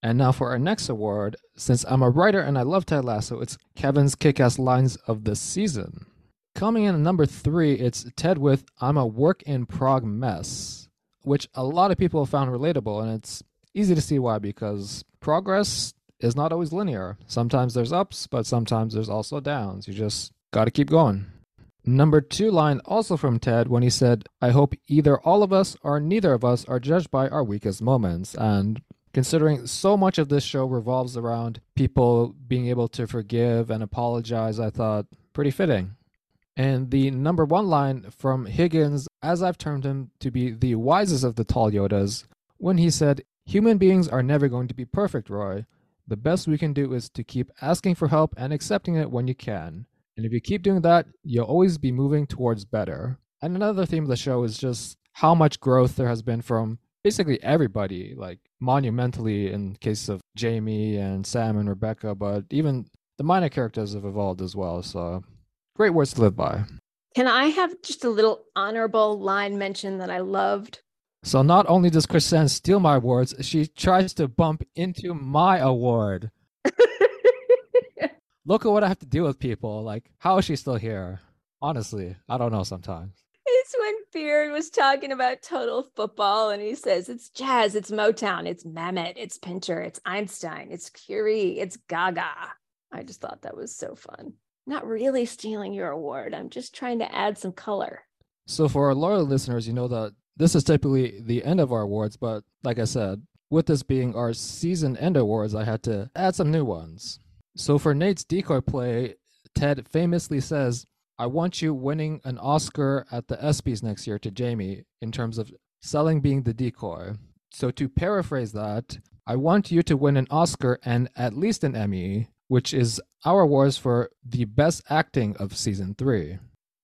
A: And now for our next award. Since I'm a writer and I love Ted Lasso, it's Kevin's kick ass lines of the season. Coming in at number three, it's Ted with I'm a work in prog mess, which a lot of people have found relatable. And it's easy to see why, because progress is not always linear. Sometimes there's ups, but sometimes there's also downs. You just got to keep going. Number two line also from Ted when he said, I hope either all of us or neither of us are judged by our weakest moments. And considering so much of this show revolves around people being able to forgive and apologize, I thought pretty fitting. And the number one line from Higgins, as I've termed him to be the wisest of the tall Yodas, when he said, Human beings are never going to be perfect, Roy. The best we can do is to keep asking for help and accepting it when you can. And if you keep doing that, you'll always be moving towards better. And another theme of the show is just how much growth there has been from basically everybody, like monumentally in case of Jamie and Sam and Rebecca, but even the minor characters have evolved as well. So great words to live by.
B: Can I have just a little honorable line mention that I loved?
A: So not only does Crisann steal my awards, she tries to bump into my award. Look at what I have to deal with people. Like, how is she still here? Honestly, I don't know sometimes.
B: It's when Beard was talking about total football and he says it's jazz, it's Motown, it's Mamet, it's Pinter, it's Einstein, it's Curie, it's Gaga. I just thought that was so fun. Not really stealing your award. I'm just trying to add some color.
A: So, for our loyal listeners, you know that this is typically the end of our awards, but like I said, with this being our season end awards, I had to add some new ones. So for Nate's decoy play, Ted famously says, I want you winning an Oscar at the ESPYs next year to Jamie in terms of selling being the decoy. So to paraphrase that, I want you to win an Oscar and at least an Emmy, which is our awards for the best acting of season three.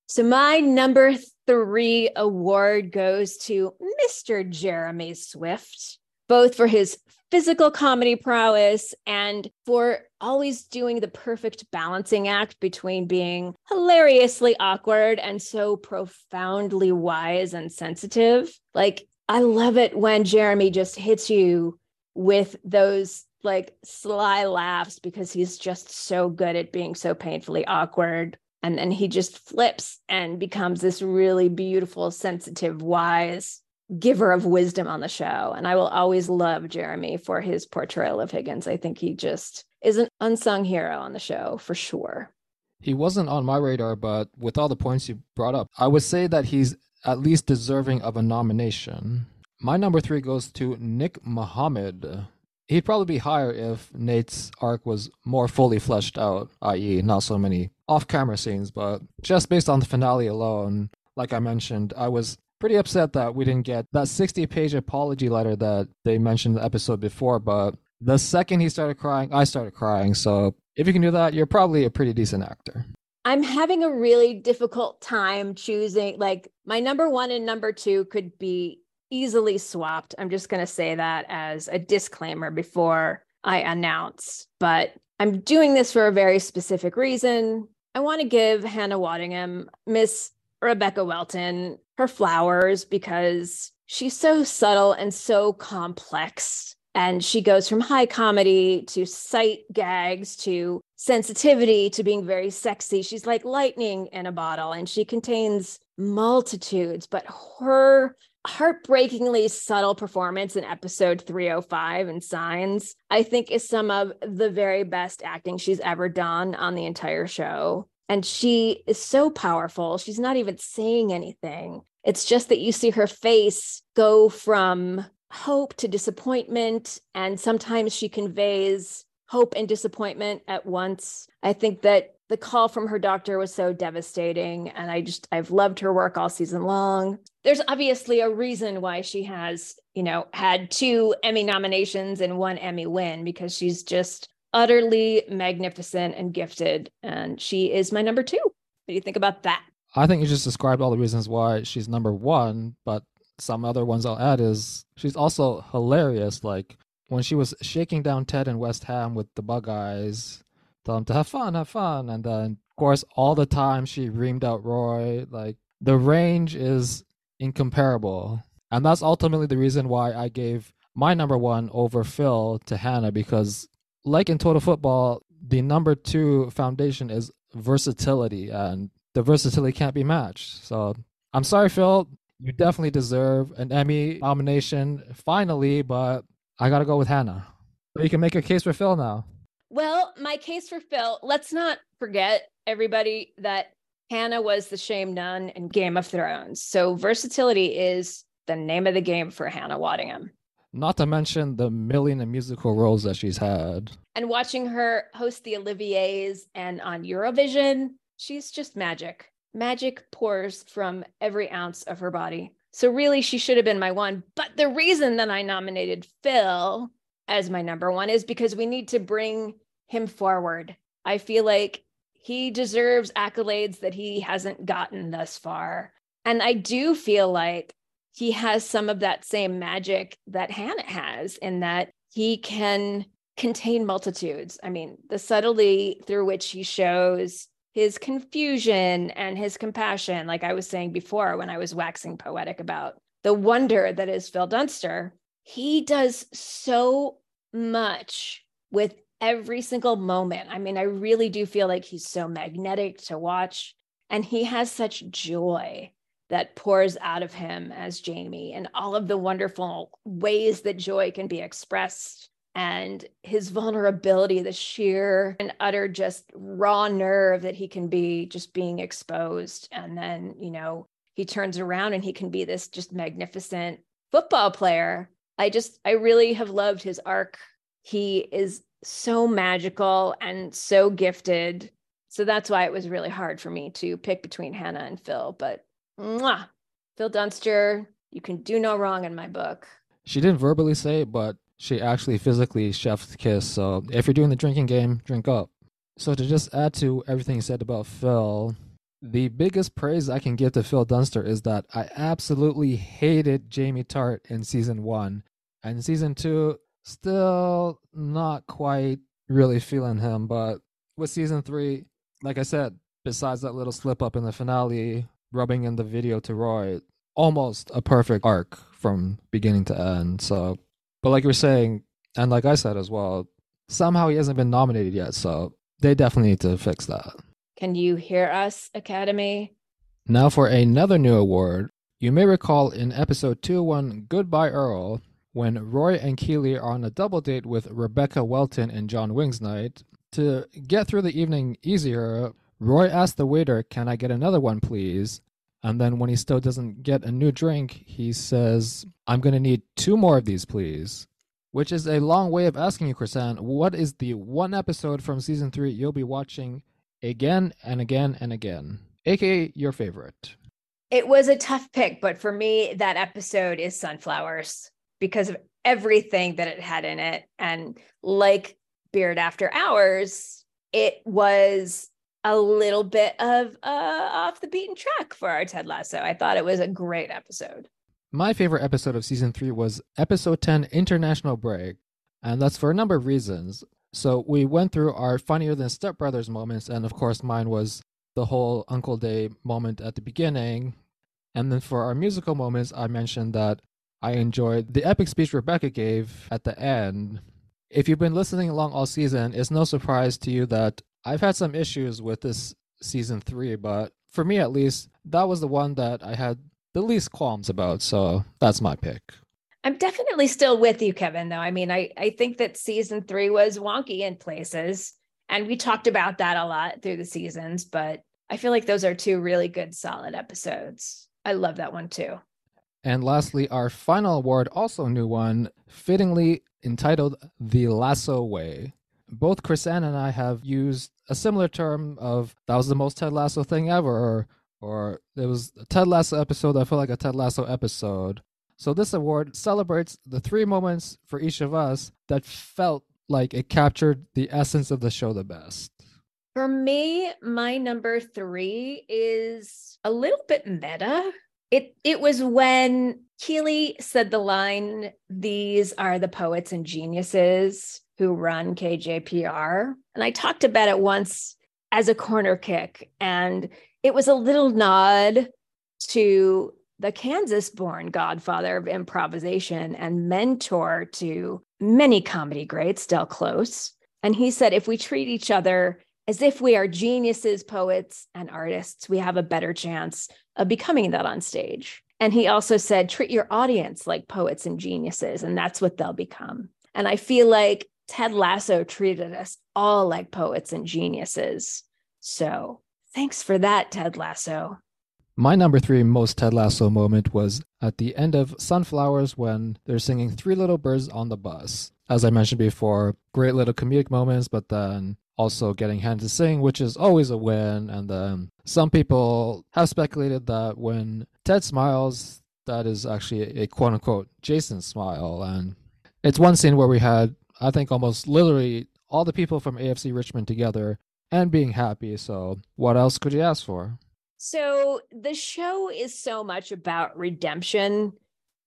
B: So my number three award goes to Mr. Jeremy Swift, both for his physical comedy prowess and for always doing the perfect balancing act between being hilariously awkward and so profoundly wise and sensitive. Like, I love it when Jeremy just hits you with those like sly laughs because he's just so good at being so painfully awkward. And then he just flips and becomes this really beautiful, sensitive, wise giver of wisdom on the show. And I will always love Jeremy for his portrayal of Higgins. I think he just is an unsung hero on the show for sure.
A: He wasn't on my radar, but with all the points you brought up, I would say that he's at least deserving of a nomination. My number three goes to Nick Mohammed. He'd probably be higher if Nate's arc was more fully fleshed out, i.e., not so many off camera scenes, but just based on the finale alone, like I mentioned, I was pretty upset that we didn't get that 60 page apology letter that they mentioned the episode before. But the second he started crying, I started crying. So if you can do that, you're probably a pretty decent actor.
B: I'm having a really difficult time choosing. Like, my number one and number two could be easily swapped. I'm just going to say that as a disclaimer before I announce. But I'm doing this for a very specific reason. I want to give Hannah Waddingham, Miss Rebecca Welton her flowers because she's so subtle and so complex. And she goes from high comedy to sight gags to sensitivity to being very sexy. She's like lightning in a bottle and she contains multitudes, but her heartbreakingly subtle performance in episode 305 and Signs, I think is some of the very best acting she's ever done on the entire show. And she is so powerful. She's not even saying anything. It's just that you see her face go from hope to disappointment. And sometimes she conveys hope and disappointment at once. I think that the call from her doctor was so devastating. And I just, I've loved her work all season long. There's obviously a reason why she has, you know, had two Emmy nominations and one Emmy win because she's just utterly magnificent and gifted. And she is my number two. What do you think about that?
A: I think you just described all the reasons why she's number one, but some other ones I'll add is she's also hilarious. Like when she was shaking down Ted in West Ham with the bug eyes, tell him to have fun, have fun. And then, of course, all the time she reamed out Roy. Like the range is incomparable. And that's ultimately the reason why I gave my number one over Phil to Hannah because, like in total football, the number two foundation is versatility, and the versatility can't be matched. So I'm sorry, Phil. You definitely deserve an Emmy nomination finally, but I got to go with Hannah. So you can make a case for Phil now.
B: Well, my case for Phil, let's not forget, everybody, that Hannah was the shame nun in Game of Thrones. So versatility is the name of the game for Hannah Waddingham.
A: Not to mention the million and musical roles that she's had.
B: And watching her host the Olivier's and on Eurovision, she's just magic. Magic pours from every ounce of her body. So really, she should have been my one. But the reason that I nominated Phil as my number one is because we need to bring him forward. I feel like he deserves accolades that he hasn't gotten thus far. And I do feel like he has some of that same magic that Hannah has in that he can contain multitudes. I mean, the subtlety through which he shows his confusion and his compassion, like I was saying before when I was waxing poetic about the wonder that is Phil Dunster, he does so much with every single moment. I mean, I really do feel like he's so magnetic to watch, and he has such joy that pours out of him as Jamie and all of the wonderful ways that joy can be expressed and his vulnerability, the sheer and utter just raw nerve that he can be just being exposed. And then, you know, he turns around and he can be this just magnificent football player. I just, I really have loved his arc. He is so magical and so gifted. So that's why it was really hard for me to pick between Hannah and Phil. But mwah, Phil Dunster, you can do no wrong in my book.
A: She didn't verbally say it, but she actually physically chef's kiss. So if you're doing the drinking game, drink up. So to just add to everything said about Phil, the biggest praise I can give to Phil Dunster is that I absolutely hated Jamie Tartt in season one. And season two, still not quite really feeling him. But with season three, like I said, besides that little slip up in the finale, rubbing in the video to Roy, almost a perfect arc from beginning to end. So but like you were saying, and like I said as well, somehow he hasn't been nominated yet. So they definitely need to fix that.
B: Can you hear us, Academy?
A: Now for another new award. You may recall in episode 201 Goodbye Earl, when Roy and Keeley are on a double date with Rebecca Welton and John Wingsnight. To get through the evening easier, Roy asks the waiter, Can I get another one, please? And then when he still doesn't get a new drink, he says, I'm going to need two more of these, please. Which is a long way of asking you, Crisann, what is the one episode from season three you'll be watching again and again and again, aka your favorite?
B: It was a tough pick, but for me, that episode is Sunflowers because of everything that it had in it. And like Beard After Hours, it was a little bit of uh, off the beaten track for our Ted Lasso. I thought it was a great episode.
A: My favorite episode of season three was episode 10 International Break, and that's for a number of reasons. So we went through our funnier than stepbrothers moments, and of course, mine was the whole Uncle Dave moment at the beginning. And then for our musical moments, I mentioned that I enjoyed the epic speech Rebecca gave at the end. If you've been listening along all season, it's no surprise to you that I've had some issues with this season three, but for me at least, that was the one that I had the least qualms about. So that's my pick.
B: I'm definitely still with you, Kevin, though. I mean, I, I think that season three was wonky in places. And we talked about that a lot through the seasons, but I feel like those are two really good, solid episodes. I love that one too.
A: And lastly, our final award, also a new one, fittingly entitled The Lasso Way. Both Crisann and I have used a similar term of that was the most Ted Lasso thing ever, or, or there was a Ted Lasso episode I feel like a Ted Lasso episode. So this award celebrates the three moments for each of us that felt like it captured the essence of the show the best.
B: For me, my number three is a little bit meta. It it was when Keeley said the line, These are the poets and geniuses who run KJPR. And I talked about it once as a corner kick. And it was a little nod to the Kansas born godfather of improvisation and mentor to many comedy greats, Del Close. And he said, if we treat each other as if we are geniuses, poets, and artists, we have a better chance of becoming that on stage. And he also said, treat your audience like poets and geniuses, and that's what they'll become. And I feel like Ted Lasso treated us all like poets and geniuses. So thanks for that, Ted Lasso.
A: My number three most Ted Lasso moment was at the end of Sunflowers when they're singing Three Little Birds on the Bus. As I mentioned before, great little comedic moments, but then also getting Hannah to Sing, which is always a win. And then some people have speculated that when Ted smiles, that is actually a quote unquote Jason smile. And it's one scene where we had, I think, almost literally all the people from AFC Richmond together and being happy. So, what else could you ask for?
B: So, the show is so much about redemption.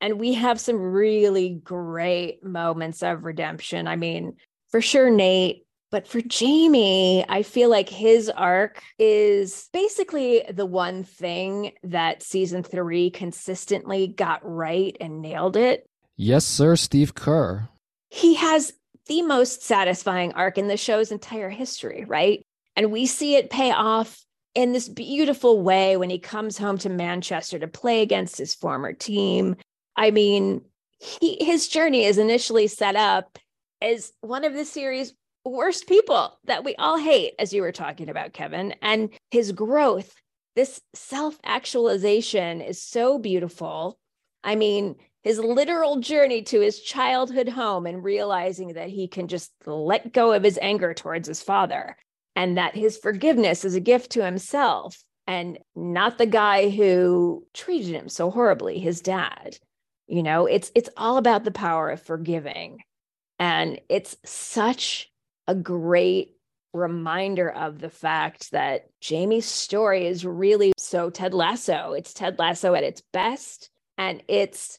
B: And we have some really great moments of redemption. I mean, for sure, Nate but for Jamie, I feel like his arc is basically the one thing that season three consistently got right and nailed it.
A: Yes, sir, Steve Kerr.
B: He has the most satisfying arc in the show's entire history, right? And we see it pay off in this beautiful way when he comes home to Manchester to play against his former team. I mean, he, his journey is initially set up as one of the series' worst people that we all hate, as you were talking about, Kevin. And his growth, this self actualization is so beautiful. I mean, his literal journey to his childhood home and realizing that he can just let go of his anger towards his father and that his forgiveness is a gift to himself and not the guy who treated him so horribly his dad you know it's it's all about the power of forgiving and it's such a great reminder of the fact that Jamie's story is really so Ted Lasso. It's Ted Lasso at its best. And it's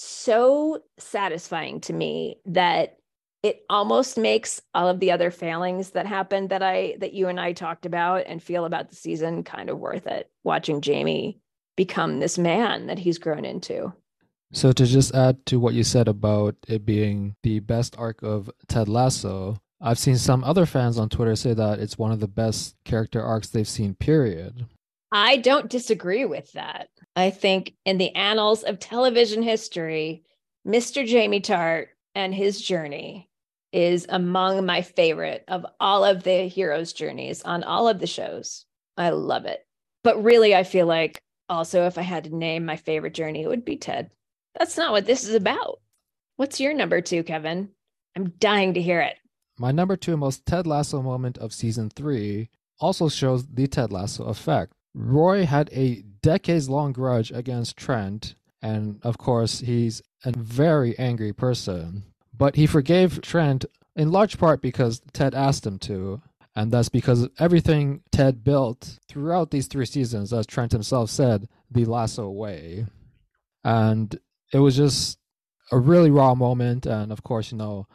B: so satisfying to me that it almost makes all of the other failings that happened that I that you and I talked about and feel about the season kind of worth it watching Jamie become this man that he's grown into.
A: So to just add to what you said about it being the best arc of Ted Lasso, I've seen some other fans on Twitter say that it's one of the best character arcs they've seen, period.
B: I don't disagree with that. I think in the annals of television history, Mr. Jamie Tartt and his journey is among my favorite of all of the heroes' journeys on all of the shows. I love it. But really, I feel like also if I had to name my favorite journey, it would be Ted. That's not what this is about. What's your number two, Kevin? I'm dying to hear it.
A: My number two most Ted Lasso moment of season three also shows the Ted Lasso effect. Roy had a decades long grudge against Trent, and of course, he's a very angry person. But he forgave Trent in large part because Ted asked him to, and that's because everything Ted built throughout these three seasons, as Trent himself said, the Lasso way. And it was just a really raw moment, and of course, you know,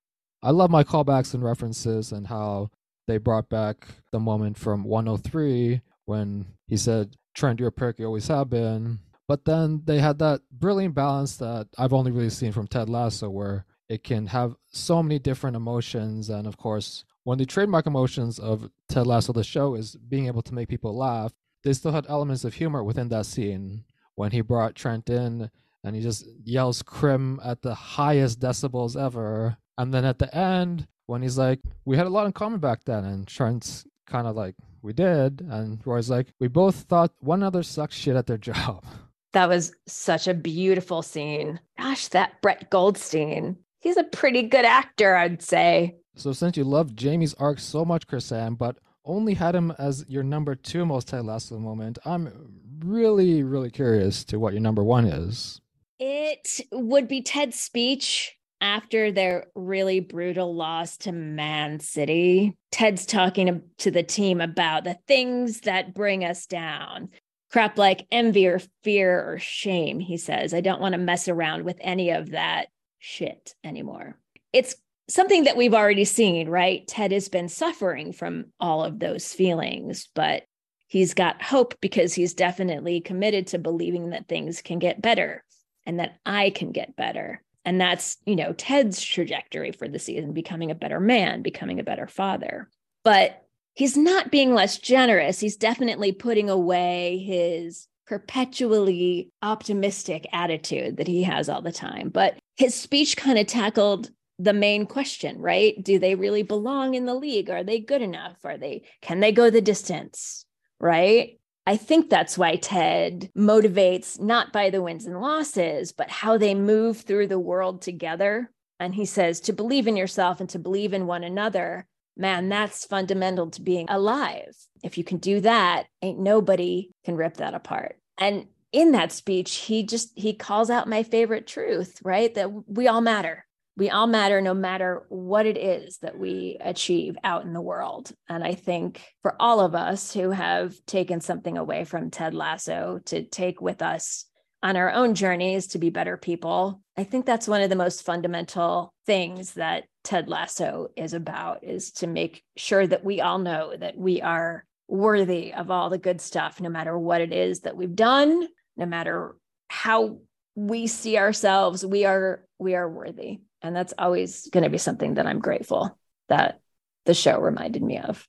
A: I love my callbacks and references and how they brought back the moment from 103 when he said, Trent, you're a you always have been. But then they had that brilliant balance that I've only really seen from Ted Lasso, where it can have so many different emotions. And of course, one of the trademark emotions of Ted Lasso, the show, is being able to make people laugh. They still had elements of humor within that scene when he brought Trent in and he just yells Crimm at the highest decibels ever and then at the end, when he's like, we had a lot in common back then, and Trent's kind of like, we did. And Roy's like, we both thought one another sucks shit at their job.
B: That was such a beautiful scene. Gosh, that Brett Goldstein. He's a pretty good actor, I'd say.
A: So since you love Jamie's arc so much, Crisann, but only had him as your number two most Ted Lasso moment, I'm really, really curious to what your number one is.
B: It would be Ted's speech after their really brutal loss to Man City, Ted's talking to the team about the things that bring us down crap like envy or fear or shame, he says. I don't want to mess around with any of that shit anymore. It's something that we've already seen, right? Ted has been suffering from all of those feelings, but he's got hope because he's definitely committed to believing that things can get better and that I can get better. And that's, you know, Ted's trajectory for the season, becoming a better man, becoming a better father. But he's not being less generous. He's definitely putting away his perpetually optimistic attitude that he has all the time. But his speech kind of tackled the main question, right? Do they really belong in the league? Are they good enough? Are they can they go the distance? Right? I think that's why Ted motivates not by the wins and losses, but how they move through the world together. And he says to believe in yourself and to believe in one another, man, that's fundamental to being alive. If you can do that, ain't nobody can rip that apart. And in that speech, he just he calls out my favorite truth, right? That we all matter we all matter no matter what it is that we achieve out in the world. And I think for all of us who have taken something away from Ted Lasso to take with us on our own journeys to be better people, I think that's one of the most fundamental things that Ted Lasso is about is to make sure that we all know that we are worthy of all the good stuff no matter what it is that we've done, no matter how we see ourselves, we are we are worthy and that's always going to be something that I'm grateful that the show reminded me of.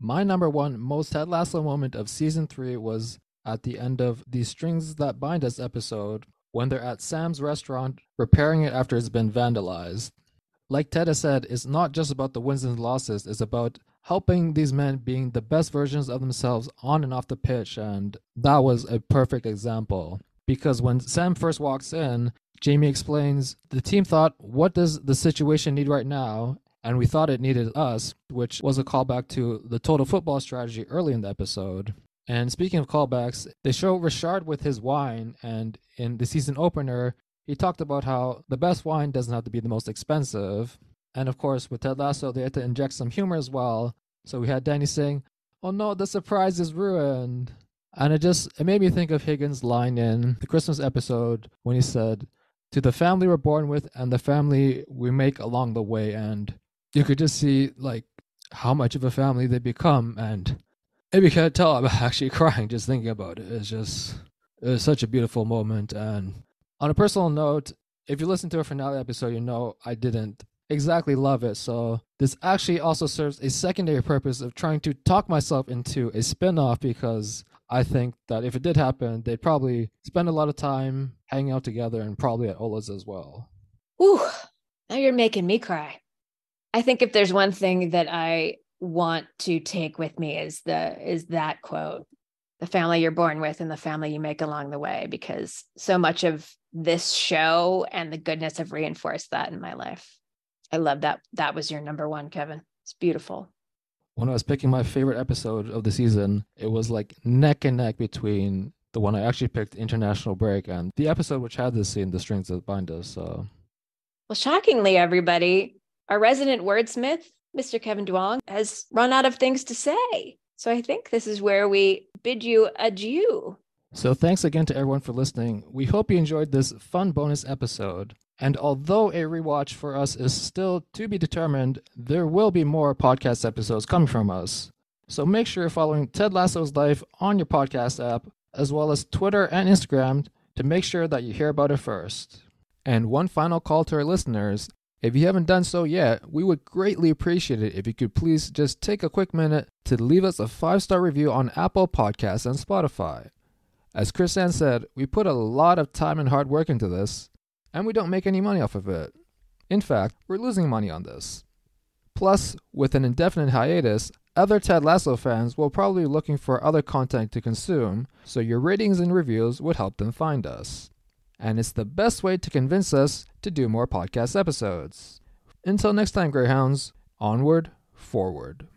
A: My number one most Ted Lasso moment of season three was at the end of the Strings That Bind Us episode when they're at Sam's restaurant repairing it after it's been vandalized. Like Ted has said, it's not just about the wins and losses, it's about helping these men being the best versions of themselves on and off the pitch. And that was a perfect example. Because when Sam first walks in, Jamie explains the team thought, what does the situation need right now? And we thought it needed us, which was a callback to the total football strategy early in the episode. And speaking of callbacks, they show Richard with his wine, and in the season opener, he talked about how the best wine doesn't have to be the most expensive. And of course, with Ted Lasso, they had to inject some humor as well. So we had Danny saying, Oh no, the surprise is ruined. And it just it made me think of Higgins' line in the Christmas episode when he said, to the family we're born with and the family we make along the way. And you could just see like how much of a family they become. And if you can't tell i'm actually crying just thinking about it. It's just it was such a beautiful moment. And on a personal note if you listen to a finale episode you know i didn't exactly love it. So this actually also serves a secondary purpose of trying to talk myself into a spin-off because I think that if it did happen, they'd probably spend a lot of time hanging out together and probably at Ola's as well.
B: Ooh, now you're making me cry. I think if there's one thing that I want to take with me is the is that quote the family you're born with and the family you make along the way because so much of this show and the goodness have reinforced that in my life i love that that was your number one kevin it's beautiful
A: when I was picking my favorite episode of the season, it was like neck and neck between the one I actually picked, International Break, and the episode which had this scene, The Strings That Bind Us. So,
B: well, shockingly, everybody, our resident wordsmith, Mr. Kevin Duong, has run out of things to say. So I think this is where we bid you adieu.
A: So thanks again to everyone for listening. We hope you enjoyed this fun bonus episode. And although a rewatch for us is still to be determined, there will be more podcast episodes coming from us. So make sure you're following Ted Lasso Is Life on your podcast app, as well as Twitter and Instagram, to make sure that you hear about it first. And one final call to our listeners if you haven't done so yet, we would greatly appreciate it if you could please just take a quick minute to leave us a five star review on Apple Podcasts and Spotify. As Crisann said, we put a lot of time and hard work into this, and we don't make any money off of it. In fact, we're losing money on this. Plus, with an indefinite hiatus, other Ted Lasso fans will probably be looking for other content to consume, so your ratings and reviews would help them find us. And it's the best way to convince us to do more podcast episodes. Until next time, Greyhounds, onward, forward.